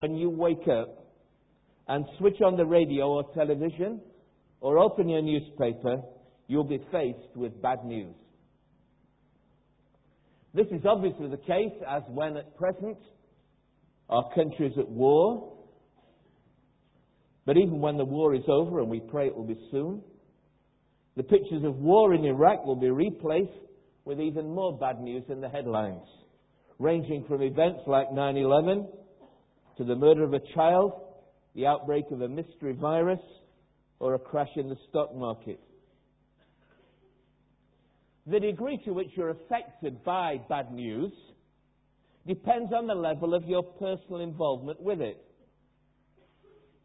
when you wake up and switch on the radio or television or open your newspaper, you'll be faced with bad news. This is obviously the case as when at present our country is at war. But even when the war is over, and we pray it will be soon, the pictures of war in Iraq will be replaced with even more bad news in the headlines, ranging from events like 9 11 to the murder of a child, the outbreak of a mystery virus, or a crash in the stock market. The degree to which you're affected by bad news depends on the level of your personal involvement with it.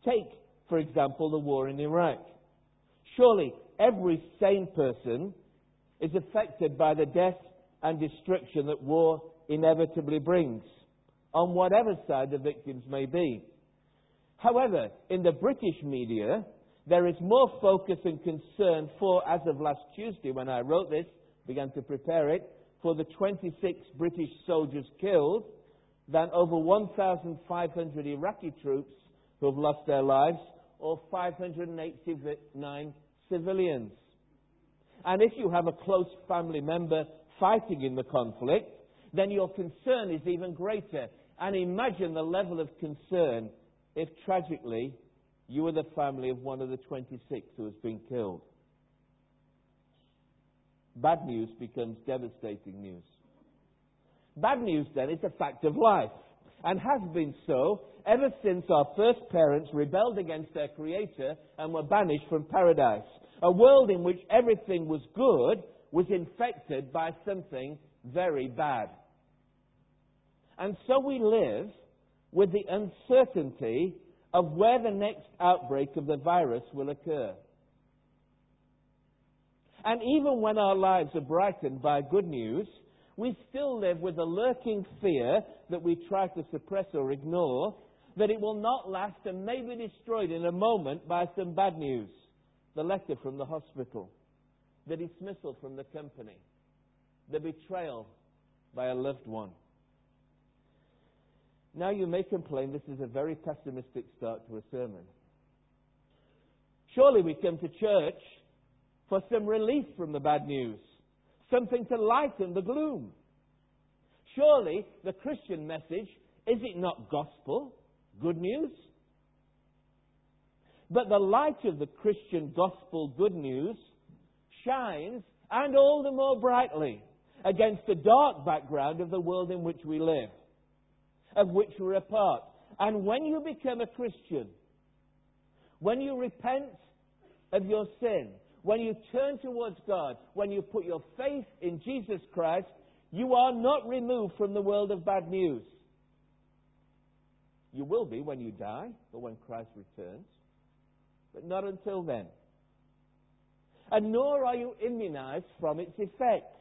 Take, for example, the war in Iraq. Surely every sane person is affected by the death and destruction that war inevitably brings, on whatever side the victims may be. However, in the British media, there is more focus and concern for, as of last Tuesday when I wrote this, began to prepare it, for the 26 British soldiers killed than over 1,500 Iraqi troops who have lost their lives or 589 civilians. And if you have a close family member fighting in the conflict, then your concern is even greater. And imagine the level of concern if tragically you were the family of one of the 26 who has been killed. Bad news becomes devastating news. Bad news, then, is a fact of life and has been so ever since our first parents rebelled against their Creator and were banished from paradise. A world in which everything was good was infected by something very bad. And so we live with the uncertainty of where the next outbreak of the virus will occur. And even when our lives are brightened by good news, we still live with a lurking fear that we try to suppress or ignore that it will not last and may be destroyed in a moment by some bad news. The letter from the hospital, the dismissal from the company, the betrayal by a loved one. Now you may complain this is a very pessimistic start to a sermon. Surely we come to church for some relief from the bad news, something to lighten the gloom. Surely the Christian message is it not gospel, good news? But the light of the Christian gospel good news shines, and all the more brightly, against the dark background of the world in which we live, of which we're a part. And when you become a Christian, when you repent of your sin, when you turn towards God, when you put your faith in Jesus Christ, you are not removed from the world of bad news. You will be when you die or when Christ returns, but not until then. And nor are you immunized from its effects.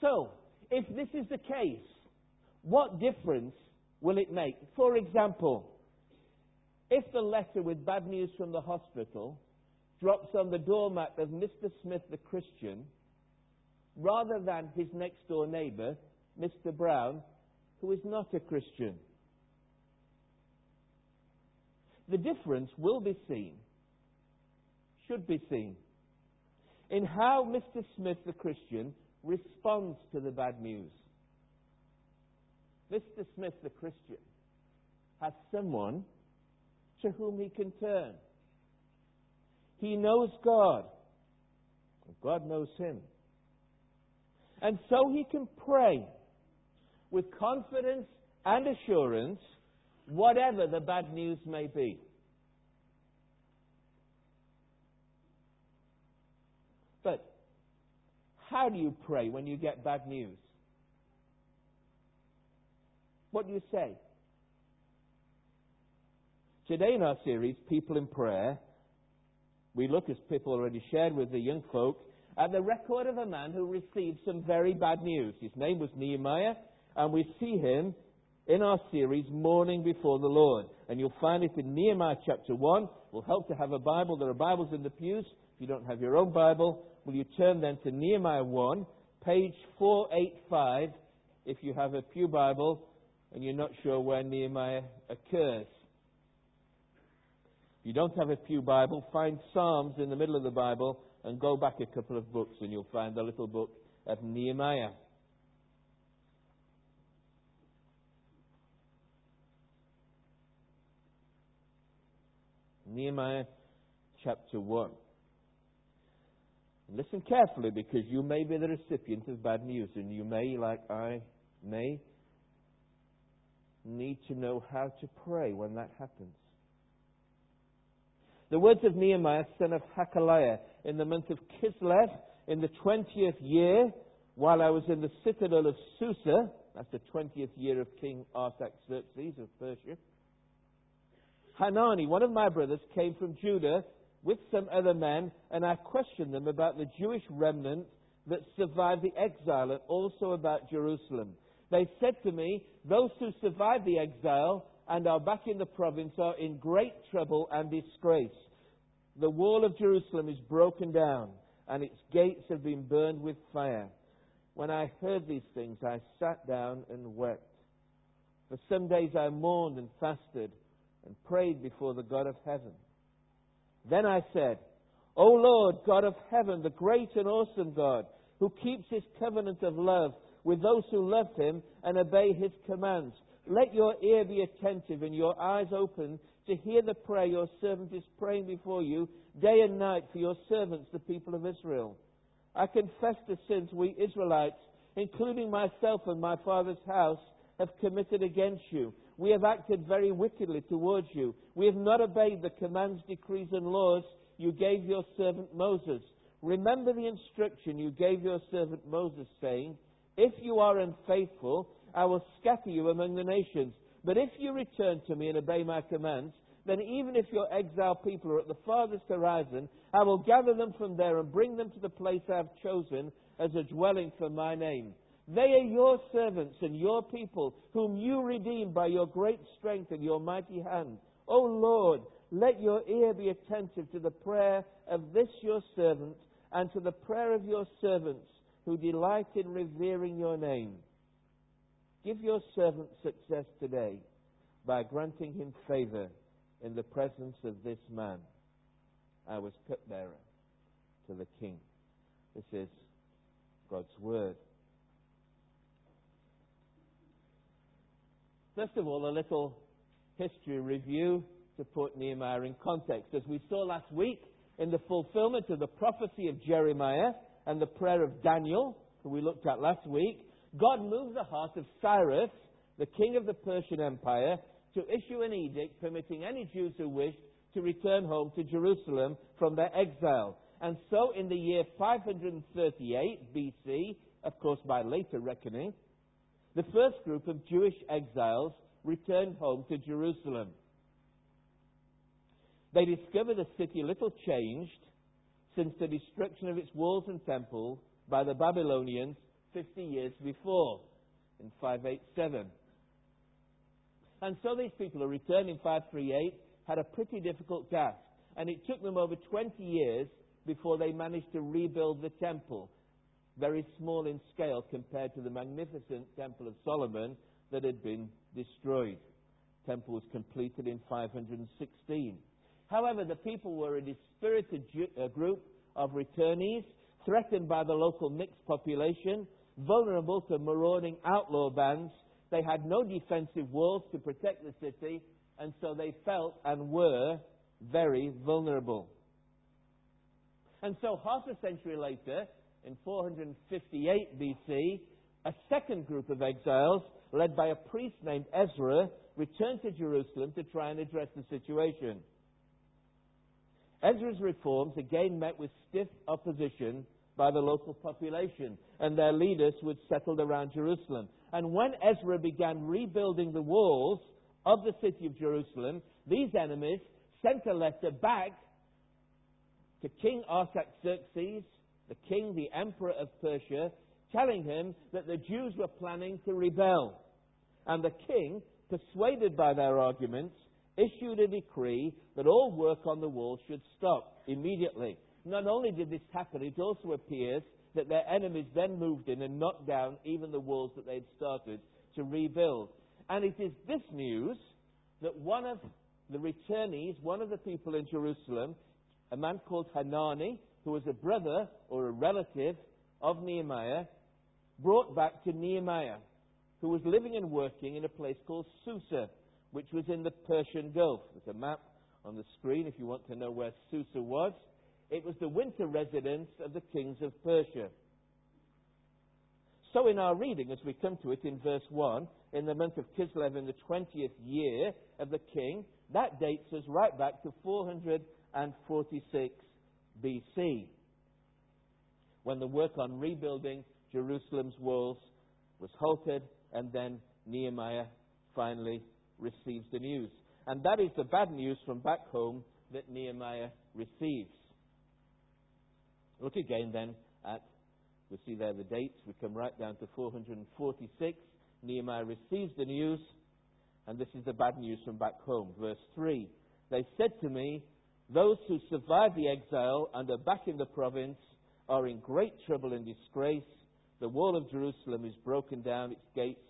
So, if this is the case, what difference will it make? For example, if the letter with bad news from the hospital drops on the doormat of Mr. Smith the Christian rather than his next door neighbour, Mr. Brown, who is not a Christian. The difference will be seen, should be seen, in how Mr. Smith the Christian responds to the bad news. Mr. Smith the Christian has someone to whom he can turn. He knows God. God knows him. And so he can pray with confidence and assurance, whatever the bad news may be. But how do you pray when you get bad news? What do you say? Today in our series, People in Prayer, we look, as people already shared with the young folk, at the record of a man who received some very bad news. His name was Nehemiah, and we see him in our series, Mourning Before the Lord. And you'll find it in Nehemiah chapter 1. We'll help to have a Bible. There are Bibles in the pews. If you don't have your own Bible, will you turn then to Nehemiah 1, page 485, if you have a Pew Bible, and you're not sure where Nehemiah occurs. If you don't have a Pew Bible, find Psalms in the middle of the Bible and go back a couple of books and you'll find the little book of Nehemiah. Nehemiah chapter 1. Listen carefully because you may be the recipient of bad news and you may, like I may, need to know how to pray when that happens. The words of Nehemiah, son of Hakaliah, in the month of Kislev, in the 20th year, while I was in the citadel of Susa, that's the 20th year of King Artaxerxes of Persia, Hanani, one of my brothers, came from Judah with some other men, and I questioned them about the Jewish remnant that survived the exile and also about Jerusalem. They said to me, Those who survived the exile and are back in the province are in great trouble and disgrace. The wall of Jerusalem is broken down, and its gates have been burned with fire. When I heard these things, I sat down and wept. For some days I mourned and fasted and prayed before the God of heaven. Then I said, O Lord, God of heaven, the great and awesome God, who keeps his covenant of love with those who love him and obey his commands. Let your ear be attentive and your eyes open to hear the prayer your servant is praying before you day and night for your servants, the people of Israel. I confess the sins we Israelites, including myself and my father's house, have committed against you. We have acted very wickedly towards you. We have not obeyed the commands, decrees, and laws you gave your servant Moses. Remember the instruction you gave your servant Moses, saying, if you are unfaithful, I will scatter you among the nations. But if you return to me and obey my commands, then even if your exiled people are at the farthest horizon, I will gather them from there and bring them to the place I have chosen as a dwelling for my name. They are your servants and your people, whom you redeemed by your great strength and your mighty hand. O Lord, let your ear be attentive to the prayer of this your servant and to the prayer of your servants who delight in revering your name. Give your servant success today by granting him favor in the presence of this man. I was cupbearer to the king. This is God's word. First of all, a little history review to put Nehemiah in context. As we saw last week, in the fulfillment of the prophecy of Jeremiah, and the prayer of Daniel, who we looked at last week, God moved the heart of Cyrus, the king of the Persian Empire, to issue an edict permitting any Jews who wished to return home to Jerusalem from their exile. And so, in the year 538 BC, of course by later reckoning, the first group of Jewish exiles returned home to Jerusalem. They discovered the city little changed since the destruction of its walls and temple by the Babylonians 50 years before, in 587. And so these people who returned in 538 had a pretty difficult task, and it took them over 20 years before they managed to rebuild the temple, very small in scale compared to the magnificent Temple of Solomon that had been destroyed. Temple was completed in 516. However, the people were a dispirited group of returnees, threatened by the local mixed population, vulnerable to marauding outlaw bands. They had no defensive walls to protect the city, and so they felt and were very vulnerable. And so, half a century later, in 458 BC, a second group of exiles, led by a priest named Ezra, returned to Jerusalem to try and address the situation. Ezra's reforms again met with stiff opposition by the local population, and their leaders who had settled around Jerusalem. And when Ezra began rebuilding the walls of the city of Jerusalem, these enemies sent a letter back to King Artaxerxes, the king, the emperor of Persia, telling him that the Jews were planning to rebel. And the king, persuaded by their arguments, issued a decree that all work on the wall should stop immediately. Not only did this happen, it also appears that their enemies then moved in and knocked down even the walls that they'd started to rebuild. And it is this news that one of the returnees, one of the people in Jerusalem, a man called Hanani, who was a brother or a relative of Nehemiah, brought back to Nehemiah, who was living and working in a place called Susa, which was in the Persian Gulf. There's a map on the screen if you want to know where Susa was. It was the winter residence of the kings of Persia. So, in our reading, as we come to it in verse 1, in the month of Kislev in the 20th year of the king, that dates us right back to 446 BC, when the work on rebuilding Jerusalem's walls was halted, and then Nehemiah finally receives the news. And that is the bad news from back home that Nehemiah receives. Look again then at, we see there the dates. We come right down to 446. Nehemiah receives the news, and this is the bad news from back home. Verse 3 They said to me, Those who survived the exile and are back in the province are in great trouble and disgrace. The wall of Jerusalem is broken down, its gates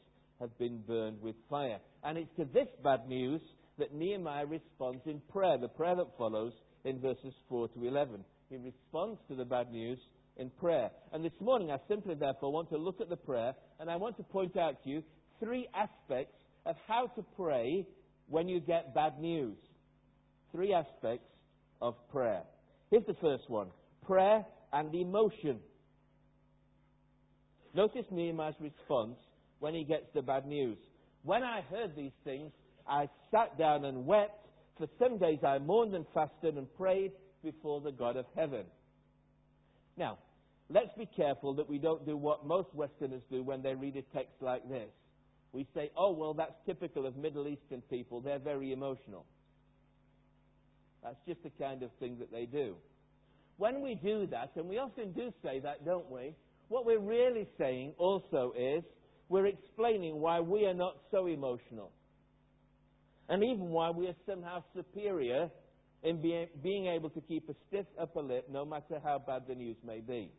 have been burned with fire. And it's to this bad news that Nehemiah responds in prayer, the prayer that follows in verses 4 to 11. He responds to the bad news in prayer. And this morning, I simply, therefore, want to look at the prayer and I want to point out to you three aspects of how to pray when you get bad news. Three aspects of prayer. Here's the first one prayer and emotion. Notice Nehemiah's response when he gets the bad news. When I heard these things, I sat down and wept. For some days I mourned and fasted and prayed before the God of heaven. Now, let's be careful that we don't do what most Westerners do when they read a text like this. We say, oh, well, that's typical of Middle Eastern people. They're very emotional. That's just the kind of thing that they do. When we do that, and we often do say that, don't we? What we're really saying also is we're explaining why we are not so emotional. And even why we are somehow superior in being, being able to keep a stiff upper lip no matter how bad the news may be.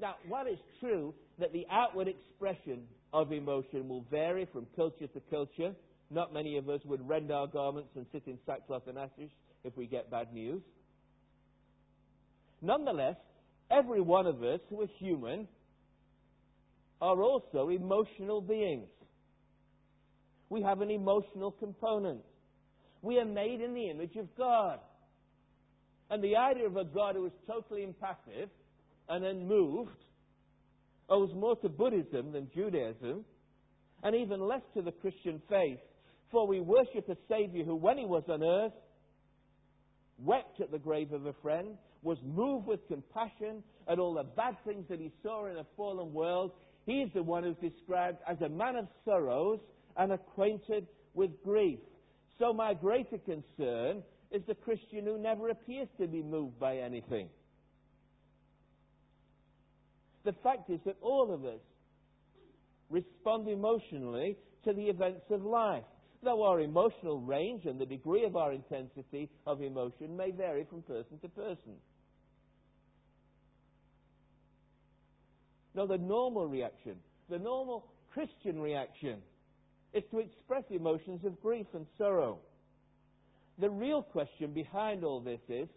Now, while it's true that the outward expression of emotion will vary from culture to culture, not many of us would rend our garments and sit in sackcloth and ashes if we get bad news. Nonetheless, every one of us who are human are also emotional beings. We have an emotional component. We are made in the image of God. And the idea of a God who is totally impassive and unmoved owes more to Buddhism than Judaism, and even less to the Christian faith. For we worship a Savior who, when he was on earth, wept at the grave of a friend, was moved with compassion at all the bad things that he saw in a fallen world. He is the one who's described as a man of sorrows and acquainted with grief. So my greater concern is the Christian who never appears to be moved by anything. The fact is that all of us respond emotionally to the events of life, though our emotional range and the degree of our intensity of emotion may vary from person to person. No, the normal reaction, the normal Christian reaction, is to express emotions of grief and sorrow. The real question behind all this is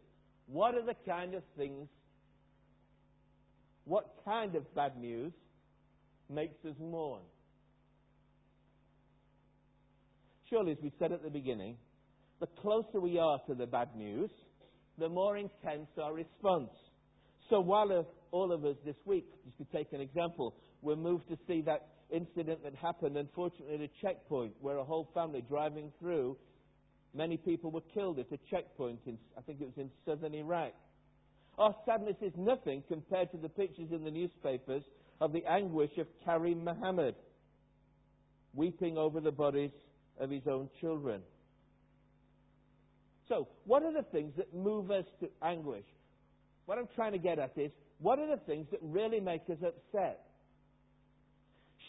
what are the kind of things, what kind of bad news makes us mourn? Surely, as we said at the beginning, the closer we are to the bad news, the more intense our response. So while all of us this week, just to take an example, were moved to see that incident that happened, unfortunately, at a checkpoint where a whole family driving through, many people were killed at a checkpoint in, I think it was in southern Iraq. Our sadness is nothing compared to the pictures in the newspapers of the anguish of Karim Mohammed, weeping over the bodies of his own children. So, what are the things that move us to anguish? What I'm trying to get at is, what are the things that really make us upset?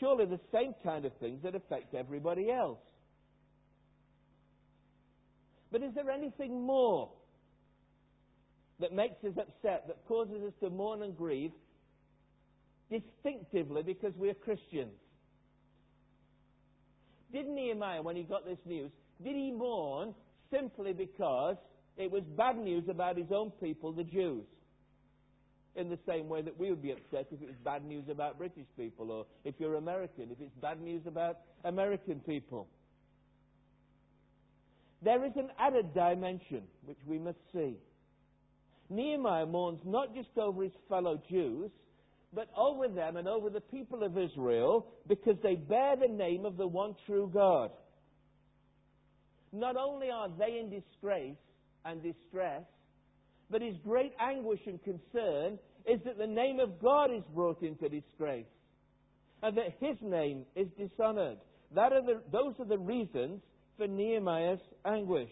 surely the same kind of things that affect everybody else. But is there anything more that makes us upset, that causes us to mourn and grieve distinctively because we are Christians? Didn't Nehemiah, when he got this news, did he mourn simply because it was bad news about his own people, the Jews? In the same way that we would be upset if it was bad news about British people, or if you're American, if it's bad news about American people. There is an added dimension which we must see. Nehemiah mourns not just over his fellow Jews, but over them and over the people of Israel because they bear the name of the one true God. Not only are they in disgrace and distress, but his great anguish and concern is that the name of God is brought into disgrace and that his name is dishonored. That are the, those are the reasons for Nehemiah's anguish.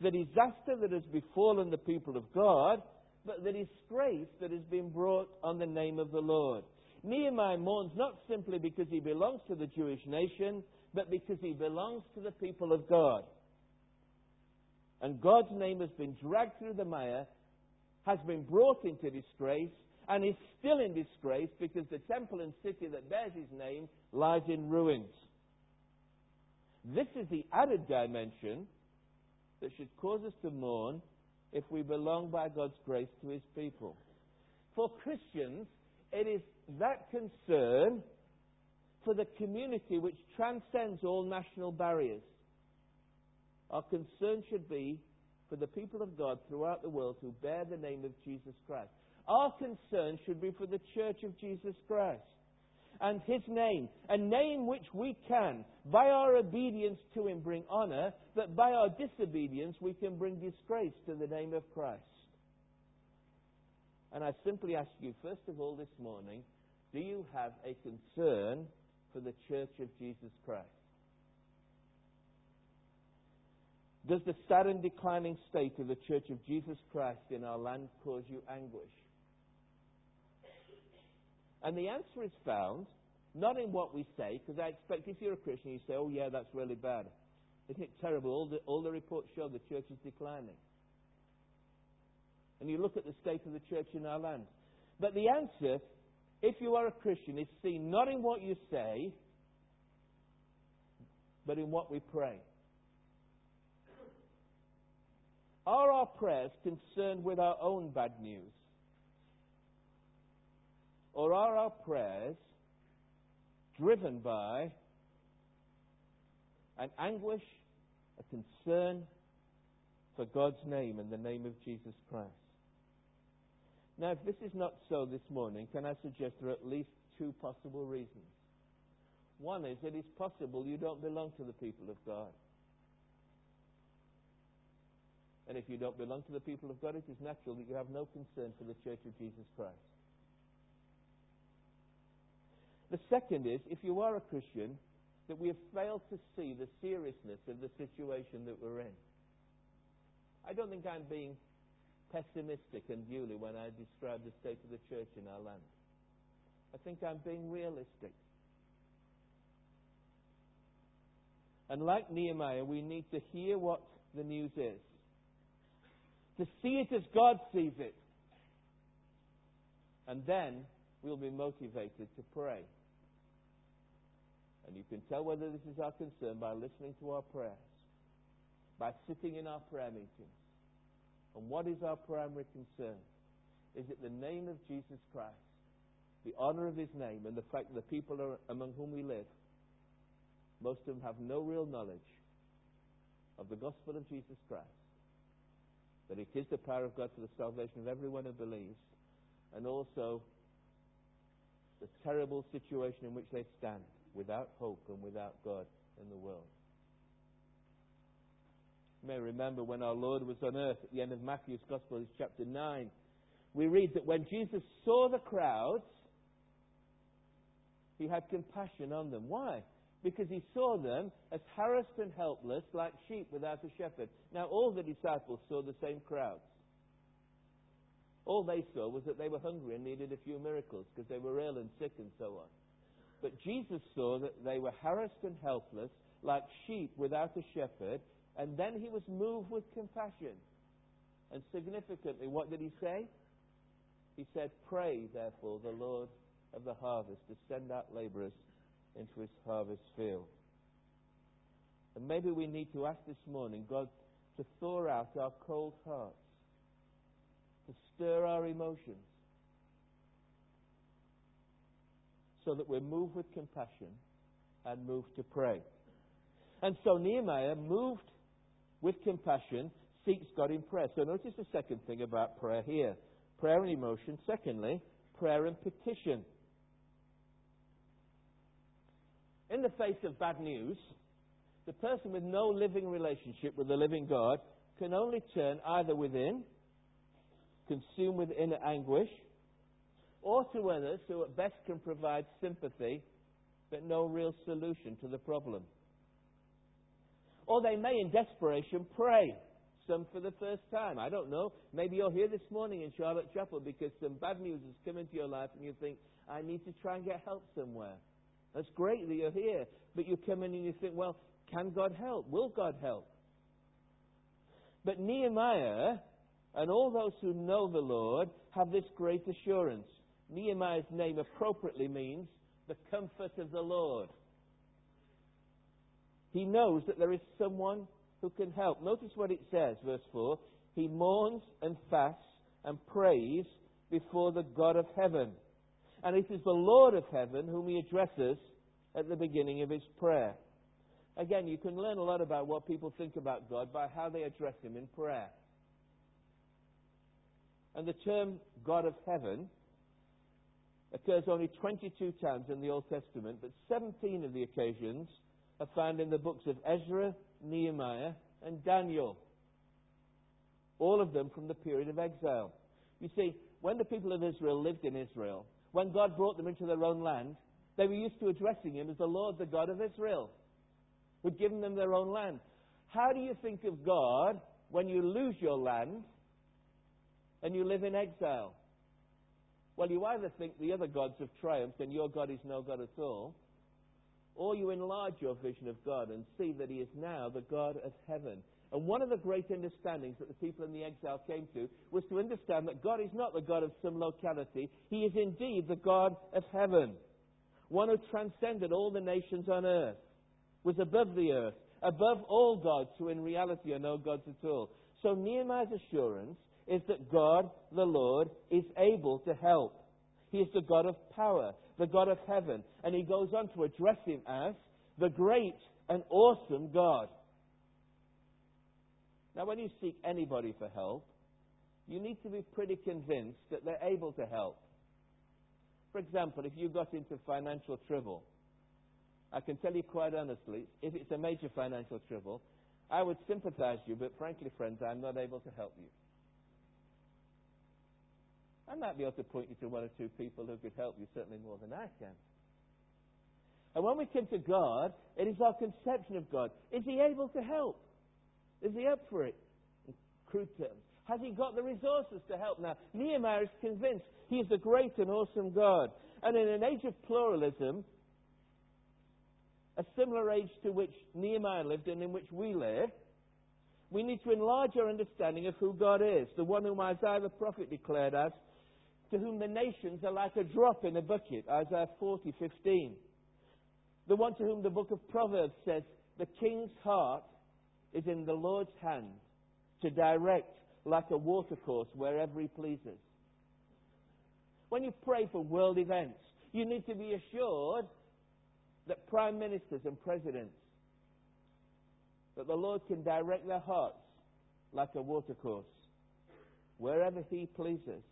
The disaster that has befallen the people of God, but the disgrace that has been brought on the name of the Lord. Nehemiah mourns not simply because he belongs to the Jewish nation, but because he belongs to the people of God. And God's name has been dragged through the mire, has been brought into disgrace, and is still in disgrace because the temple and city that bears his name lies in ruins. This is the added dimension that should cause us to mourn if we belong by God's grace to His people. For Christians, it is that concern for the community which transcends all national barriers. Our concern should be for the people of God throughout the world who bear the name of Jesus Christ. Our concern should be for the church of Jesus Christ and his name, a name which we can, by our obedience to him, bring honor, but by our disobedience we can bring disgrace to the name of Christ. And I simply ask you, first of all, this morning, do you have a concern for the church of Jesus Christ? Does the sad and declining state of the church of Jesus Christ in our land cause you anguish? And the answer is found not in what we say, because I expect if you're a Christian, you say, oh, yeah, that's really bad. Isn't it terrible? All the, all the reports show the church is declining. And you look at the state of the church in our land. But the answer, if you are a Christian, is seen not in what you say, but in what we pray. Are our prayers concerned with our own bad news? Or are our prayers driven by an anguish, a concern for God's name and the name of Jesus Christ? Now, if this is not so this morning, can I suggest there are at least two possible reasons? One is that it is possible you don't belong to the people of God. And if you don't belong to the people of God, it is natural that you have no concern for the church of Jesus Christ. The second is, if you are a Christian, that we have failed to see the seriousness of the situation that we're in. I don't think I'm being pessimistic and unduly when I describe the state of the church in our land. I think I'm being realistic. And like Nehemiah, we need to hear what the news is, to see it as God sees it. And then we'll be motivated to pray. And you can tell whether this is our concern by listening to our prayers, by sitting in our prayer meetings. And what is our primary concern? Is it the name of Jesus Christ, the honor of his name, and the fact that the people are, among whom we live, most of them have no real knowledge of the gospel of Jesus Christ, that it is the power of God for the salvation of everyone who believes, and also the terrible situation in which they stand without hope and without God in the world. You may remember when our Lord was on earth at the end of Matthew's Gospel, chapter 9, we read that when Jesus saw the crowds, he had compassion on them. Why? Because he saw them as harassed and helpless, like sheep without a shepherd. Now, all the disciples saw the same crowds. All they saw was that they were hungry and needed a few miracles because they were ill and sick and so on. But Jesus saw that they were harassed and helpless, like sheep without a shepherd, and then he was moved with compassion. And significantly, what did he say? He said, Pray, therefore, the Lord of the harvest to send out laborers into his harvest field. And maybe we need to ask this morning God to thaw out our cold hearts, to stir our emotions, so that we're moved with compassion and moved to pray. And so Nehemiah, moved with compassion, seeks God in prayer. So notice the second thing about prayer here prayer and emotion. Secondly, prayer and petition. In the face of bad news, the person with no living relationship with the living God can only turn either within, consumed with inner anguish, or to others who at best can provide sympathy but no real solution to the problem. Or they may, in desperation, pray, some for the first time. I don't know. Maybe you're here this morning in Charlotte Chapel because some bad news has come into your life and you think, I need to try and get help somewhere. That's great that you're here, but you come in and you think, well, can God help? Will God help? But Nehemiah and all those who know the Lord have this great assurance. Nehemiah's name appropriately means the comfort of the Lord. He knows that there is someone who can help. Notice what it says, verse 4. He mourns and fasts and prays before the God of heaven. And it is the Lord of heaven whom he addresses at the beginning of his prayer. Again, you can learn a lot about what people think about God by how they address him in prayer. And the term God of heaven occurs only 22 times in the Old Testament, but 17 of the occasions are found in the books of Ezra, Nehemiah, and Daniel. All of them from the period of exile. You see, when the people of Israel lived in Israel, when God brought them into their own land, they were used to addressing Him as the Lord, the God of Israel, who'd given them their own land. How do you think of God when you lose your land and you live in exile? Well, you either think the other gods have triumphed and your God is no God at all, or you enlarge your vision of God and see that He is now the God of heaven. And one of the great understandings that the people in the exile came to was to understand that God is not the God of some locality, He is indeed the God of heaven. One who transcended all the nations on earth, was above the earth, above all gods who in reality are no gods at all. So Nehemiah's assurance is that God, the Lord, is able to help. He is the God of power, the God of heaven. And he goes on to address him as the great and awesome God. Now, when you seek anybody for help, you need to be pretty convinced that they're able to help. For example, if you got into financial trouble, I can tell you quite honestly, if it's a major financial trouble, I would sympathize you, but frankly, friends, I'm not able to help you. I might be able to point you to one or two people who could help you, certainly more than I can. And when we come to God, it is our conception of God. Is He able to help? Is He up for it? In crude terms. Has He got the resources to help now? Nehemiah is convinced He is a great and awesome God. And in an age of pluralism, a similar age to which Nehemiah lived and in which we live, we need to enlarge our understanding of who God is, the one whom Isaiah the prophet declared as to whom the nations are like a drop in a bucket, Isaiah 40, 15. The one to whom the book of Proverbs says, the king's heart is in the Lord's hand to direct like a watercourse wherever he pleases. When you pray for world events, you need to be assured that prime ministers and presidents, that the Lord can direct their hearts like a watercourse wherever he pleases.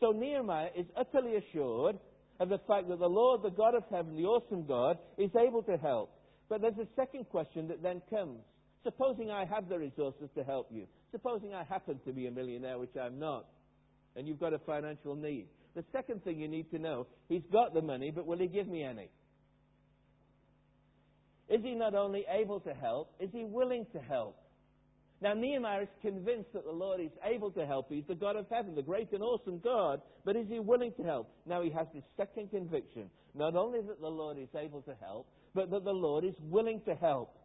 So Nehemiah is utterly assured of the fact that the Lord, the God of heaven, the awesome God, is able to help. But there's a second question that then comes. Supposing I have the resources to help you. Supposing I happen to be a millionaire, which I'm not, and you've got a financial need. The second thing you need to know, he's got the money, but will he give me any? Is he not only able to help, is he willing to help? Now, Nehemiah is convinced that the Lord is able to help. He's the God of heaven, the great and awesome God, but is he willing to help? Now, he has this second conviction not only that the Lord is able to help, but that the Lord is willing to help.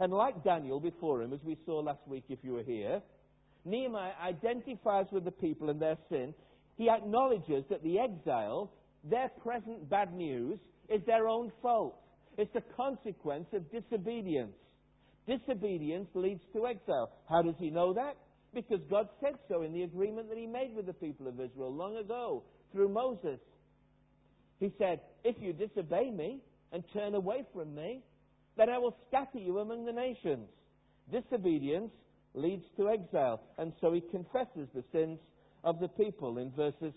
And like Daniel before him, as we saw last week if you were here, Nehemiah identifies with the people and their sin. He acknowledges that the exile, their present bad news, is their own fault. It's the consequence of disobedience. Disobedience leads to exile. How does he know that? Because God said so in the agreement that he made with the people of Israel long ago through Moses. He said, If you disobey me and turn away from me, then I will scatter you among the nations. Disobedience leads to exile. And so he confesses the sins of the people in verses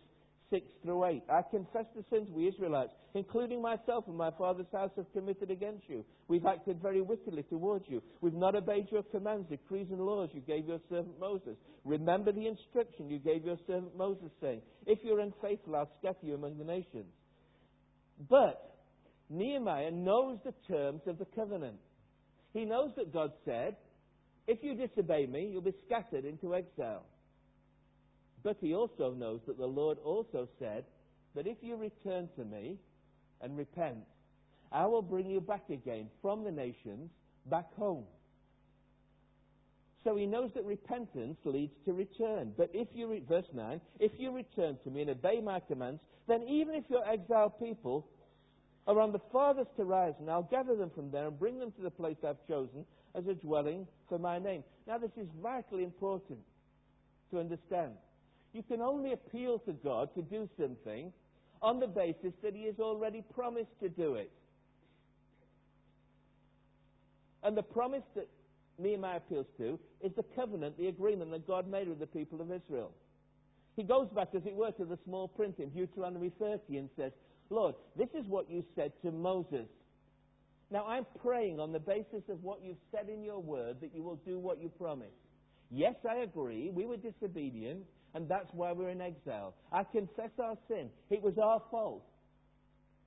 6 through 8. I confess the sins we Israelites, including myself and my father's house, have committed against you. We've acted very wickedly towards you. We've not obeyed your commands, decrees, and laws you gave your servant Moses. Remember the instruction you gave your servant Moses, saying, If you're unfaithful, I'll scatter you among the nations. But Nehemiah knows the terms of the covenant. He knows that God said, If you disobey me, you'll be scattered into exile. But he also knows that the Lord also said that if you return to me and repent, I will bring you back again from the nations back home. So he knows that repentance leads to return. But if you, re- verse 9, if you return to me and obey my commands, then even if your exiled people are on the farthest horizon, I'll gather them from there and bring them to the place I've chosen as a dwelling for my name. Now, this is vitally important to understand. You can only appeal to God to do something on the basis that He has already promised to do it. And the promise that Nehemiah appeals to is the covenant, the agreement that God made with the people of Israel. He goes back, as it were, to the small print in Deuteronomy 30 and says, Lord, this is what you said to Moses. Now I'm praying on the basis of what you've said in your word that you will do what you promised. Yes, I agree, we were disobedient and that's why we're in exile. I confess our sin. It was our fault.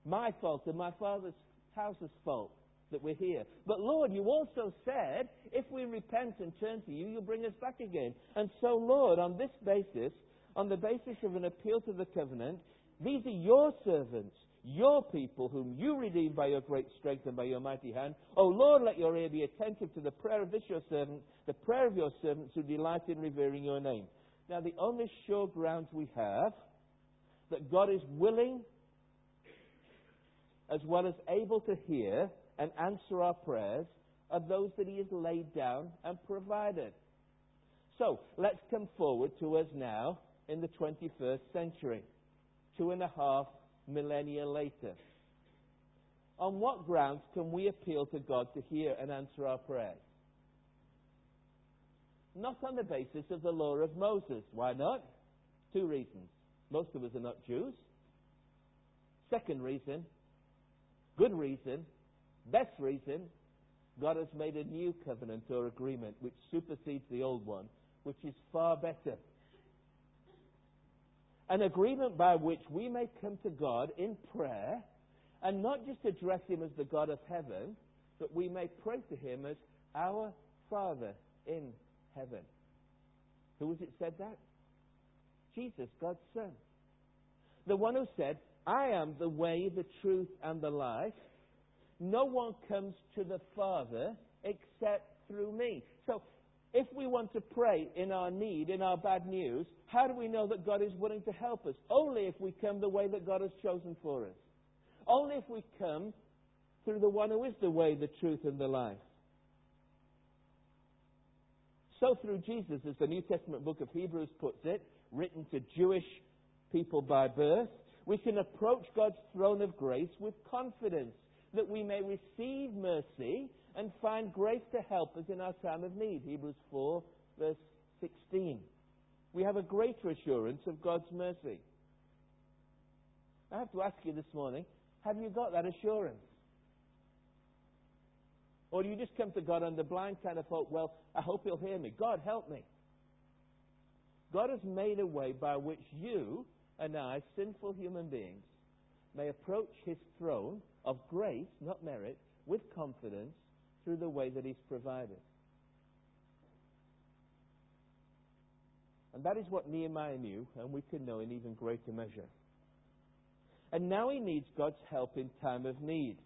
My fault and my father's house's fault that we're here. But Lord, you also said, if we repent and turn to you, you'll bring us back again. And so, Lord, on this basis, on the basis of an appeal to the covenant, these are your servants, your people, whom you redeemed by your great strength and by your mighty hand. O Lord, let your ear be attentive to the prayer of this your servant, the prayer of your servants who delight in revering your name. Now, the only sure grounds we have that God is willing as well as able to hear and answer our prayers are those that He has laid down and provided. So, let's come forward to us now in the 21st century, two and a half millennia later. On what grounds can we appeal to God to hear and answer our prayers? Not on the basis of the law of Moses. Why not? Two reasons. Most of us are not Jews. Second reason, good reason, best reason, God has made a new covenant or agreement which supersedes the old one, which is far better. An agreement by which we may come to God in prayer and not just address Him as the God of heaven, but we may pray to Him as our Father in heaven. Who was it said that? Jesus, God's Son. The one who said, I am the way, the truth, and the life. No one comes to the Father except through me. So, if we want to pray in our need, in our bad news, how do we know that God is willing to help us? Only if we come the way that God has chosen for us. Only if we come through the one who is the way, the truth, and the life. So through Jesus, as the New Testament book of Hebrews puts it, written to Jewish people by birth, we can approach God's throne of grace with confidence that we may receive mercy and find grace to help us in our time of need. Hebrews 4, verse 16. We have a greater assurance of God's mercy. I have to ask you this morning have you got that assurance? Or do you just come to God the blind kind of hope, well, I hope He'll hear me. God, help me. God has made a way by which you and I, sinful human beings, may approach His throne of grace, not merit, with confidence through the way that He's provided. And that is what Nehemiah knew, and we can know in even greater measure. And now he needs God's help in time of need.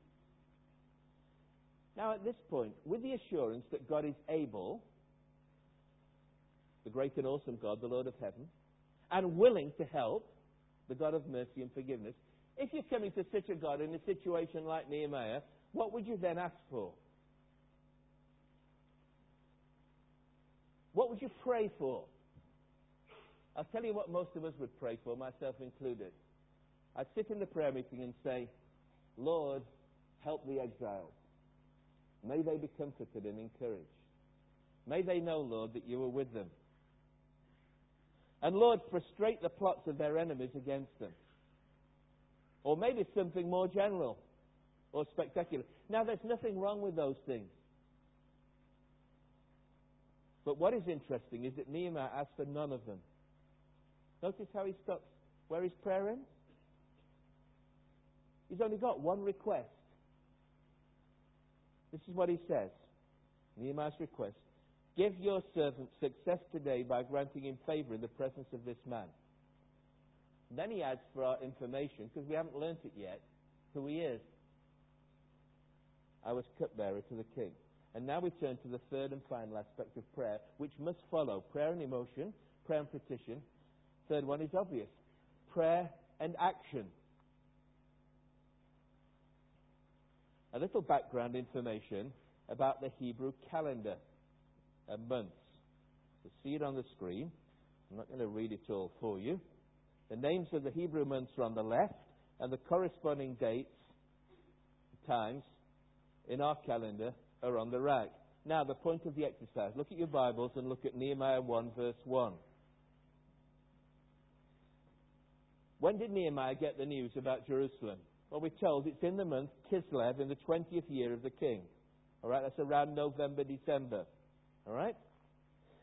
Now, at this point, with the assurance that God is able, the great and awesome God, the Lord of heaven, and willing to help, the God of mercy and forgiveness, if you're coming to such a God in a situation like Nehemiah, what would you then ask for? What would you pray for? I'll tell you what most of us would pray for, myself included. I'd sit in the prayer meeting and say, Lord, help the exiles. May they be comforted and encouraged. May they know, Lord, that you are with them. And Lord, frustrate the plots of their enemies against them. Or maybe something more general or spectacular. Now, there's nothing wrong with those things. But what is interesting is that Nehemiah asked for none of them. Notice how he stops where his prayer ends? He's only got one request. This is what he says Nehemiah's request Give your servant success today by granting him favor in the presence of this man. Then he adds for our information, because we haven't learnt it yet, who he is. I was cupbearer to the king. And now we turn to the third and final aspect of prayer, which must follow prayer and emotion, prayer and petition. Third one is obvious prayer and action. A little background information about the Hebrew calendar and months. You see it on the screen. I'm not going to read it all for you. The names of the Hebrew months are on the left, and the corresponding dates, times, in our calendar are on the right. Now, the point of the exercise. Look at your Bibles and look at Nehemiah 1, verse 1. When did Nehemiah get the news about Jerusalem? Well, we're told it's in the month Kislev in the 20th year of the king. All right, that's around November, December. All right?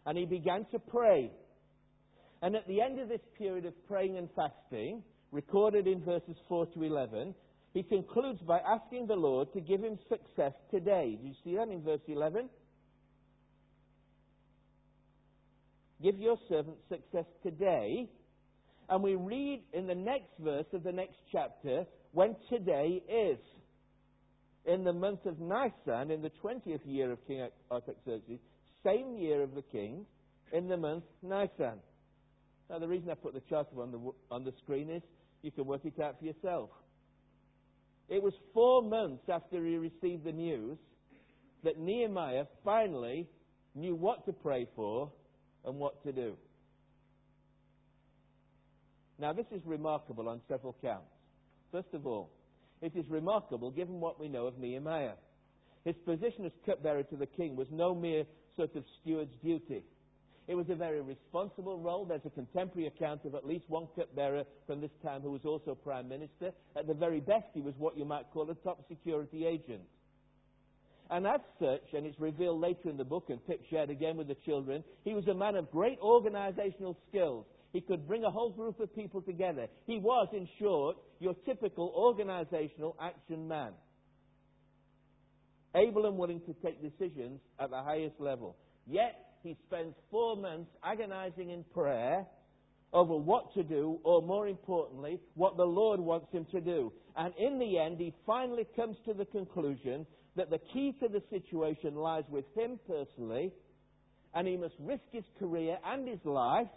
And he began to pray. And at the end of this period of praying and fasting, recorded in verses 4 to 11, he concludes by asking the Lord to give him success today. Do you see that in verse 11? Give your servant success today. And we read in the next verse of the next chapter when today is. In the month of Nisan, in the 20th year of King Artaxerxes, same year of the king, in the month Nisan. Now, the reason I put the chart on the, on the screen is you can work it out for yourself. It was four months after he received the news that Nehemiah finally knew what to pray for and what to do. Now, this is remarkable on several counts. First of all, it is remarkable given what we know of Nehemiah. His position as cupbearer to the king was no mere sort of steward's duty. It was a very responsible role. There's a contemporary account of at least one cupbearer from this time who was also prime minister. At the very best, he was what you might call a top security agent. And as such, and it's revealed later in the book, and Pip shared again with the children, he was a man of great organizational skills. He could bring a whole group of people together. He was, in short, your typical organizational action man able and willing to take decisions at the highest level. Yet, he spends four months agonizing in prayer over what to do, or more importantly, what the Lord wants him to do. And in the end, he finally comes to the conclusion that the key to the situation lies with him personally, and he must risk his career and his life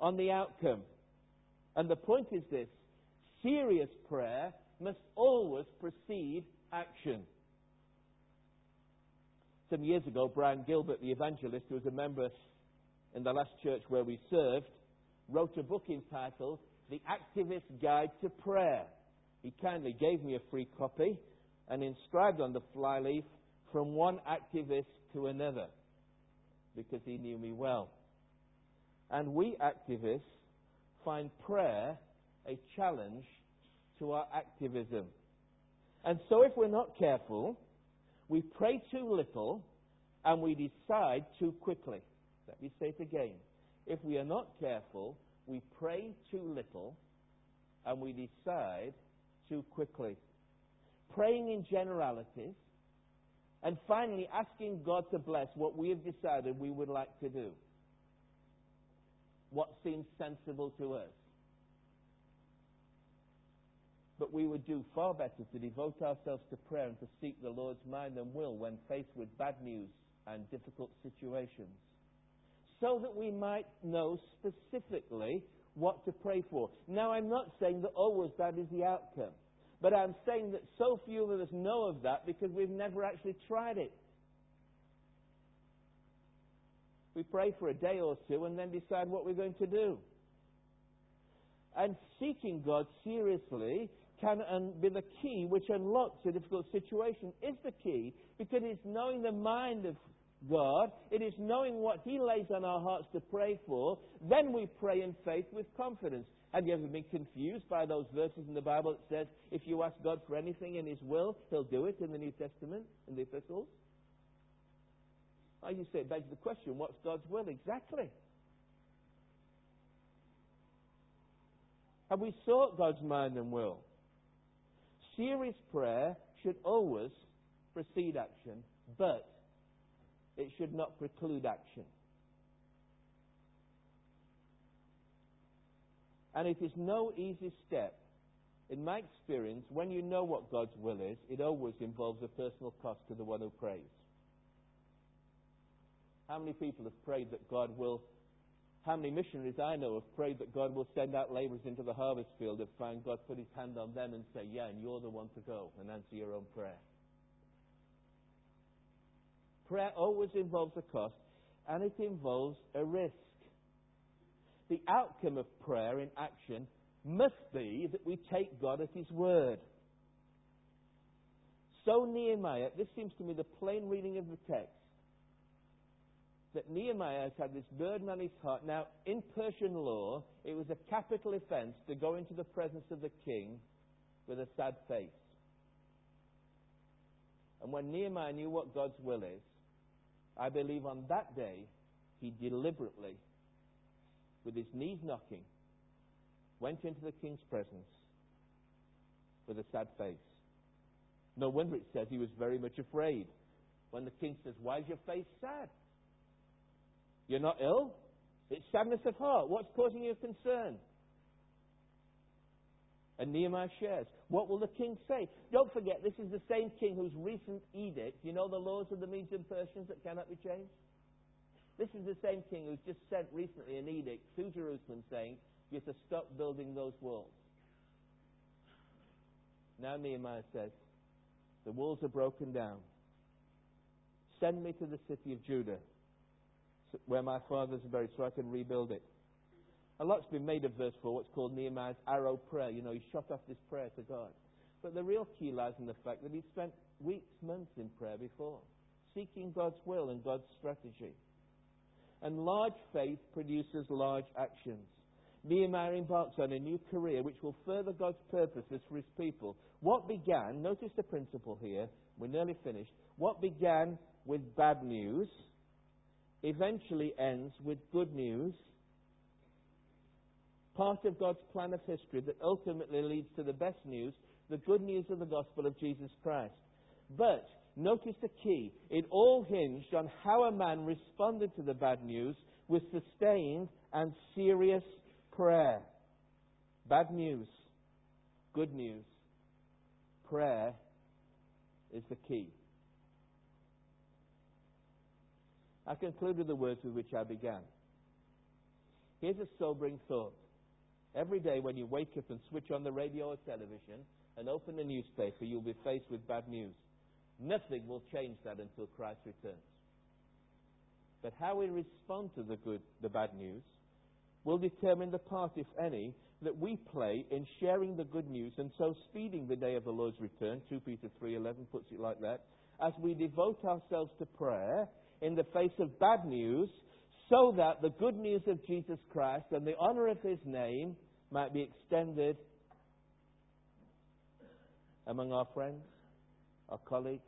on the outcome. And the point is this serious prayer must always precede action. Some years ago, Brian Gilbert, the evangelist, who was a member in the last church where we served, wrote a book entitled The Activist Guide to Prayer. He kindly gave me a free copy and inscribed on the flyleaf, From one activist to another, because he knew me well. And we activists find prayer a challenge to our activism. And so, if we're not careful, we pray too little and we decide too quickly. Let me say it again. If we are not careful, we pray too little and we decide too quickly. Praying in generalities and finally asking God to bless what we have decided we would like to do. What seems sensible to us. But we would do far better to devote ourselves to prayer and to seek the Lord's mind and will when faced with bad news and difficult situations. So that we might know specifically what to pray for. Now, I'm not saying that oh, always that is the outcome. But I'm saying that so few of us know of that because we've never actually tried it. We pray for a day or two and then decide what we're going to do. And seeking God seriously can be the key which unlocks a difficult situation, is the key, because it's knowing the mind of God, it is knowing what He lays on our hearts to pray for, then we pray in faith with confidence. Have you ever been confused by those verses in the Bible that says, if you ask God for anything in His will, He'll do it in the New Testament, in the epistles? Oh, you say it begs the question, what's God's will exactly? Have we sought God's mind and will? Serious prayer should always precede action, but it should not preclude action. And it is no easy step. In my experience, when you know what God's will is, it always involves a personal cost to the one who prays. How many people have prayed that God will, how many missionaries I know have prayed that God will send out laborers into the harvest field and find God put his hand on them and say, Yeah, and you're the one to go and answer your own prayer. Prayer always involves a cost and it involves a risk. The outcome of prayer in action must be that we take God at His word. So, Nehemiah, this seems to me the plain reading of the text that Nehemiah has had this burden on his heart. Now, in Persian law, it was a capital offense to go into the presence of the king with a sad face. And when Nehemiah knew what God's will is, I believe on that day, he deliberately, with his knees knocking, went into the king's presence with a sad face. No wonder it says he was very much afraid. When the king says, Why is your face sad? You're not ill? It's sadness of heart. What's causing you concern? And Nehemiah shares. What will the king say? Don't forget, this is the same king whose recent edict, you know the laws of the Medes and Persians that cannot be changed? This is the same king who's just sent recently an edict to Jerusalem saying, you have to stop building those walls. Now Nehemiah says, the walls are broken down. Send me to the city of Judah where my fathers buried so I can rebuild it. A lot's been made of verse 4, what's called Nehemiah's arrow prayer. You know, he shot off this prayer to God. But the real key lies in the fact that he spent weeks, months in prayer before, seeking God's will and God's strategy. And large faith produces large actions. Nehemiah embarks on a new career which will further God's purposes for his people. What began, notice the principle here, we're nearly finished. What began with bad news eventually ends with good news, part of God's plan of history that ultimately leads to the best news, the good news of the gospel of Jesus Christ. But notice the key. It all hinged on how a man responded to the bad news with sustained and serious prayer. Bad news, good news. Prayer is the key. I conclude with the words with which I began. Here's a sobering thought. Every day when you wake up and switch on the radio or television and open the newspaper, you'll be faced with bad news. Nothing will change that until Christ returns. But how we respond to the good, the bad news, will determine the part, if any, that we play in sharing the good news and so speeding the day of the Lord's return. 2 Peter 3:11 puts it like that. As we devote ourselves to prayer in the face of bad news so that the good news of Jesus Christ and the honor of his name might be extended among our friends, our colleagues,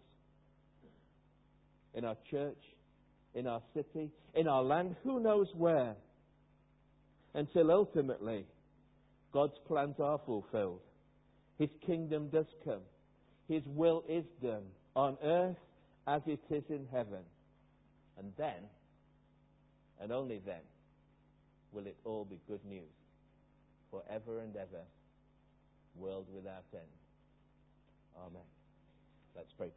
in our church, in our city, in our land, who knows where, until ultimately God's plans are fulfilled. His kingdom does come. His will is done on earth as it is in heaven. And then, and only then, will it all be good news forever and ever, world without end. Amen. Let's pray.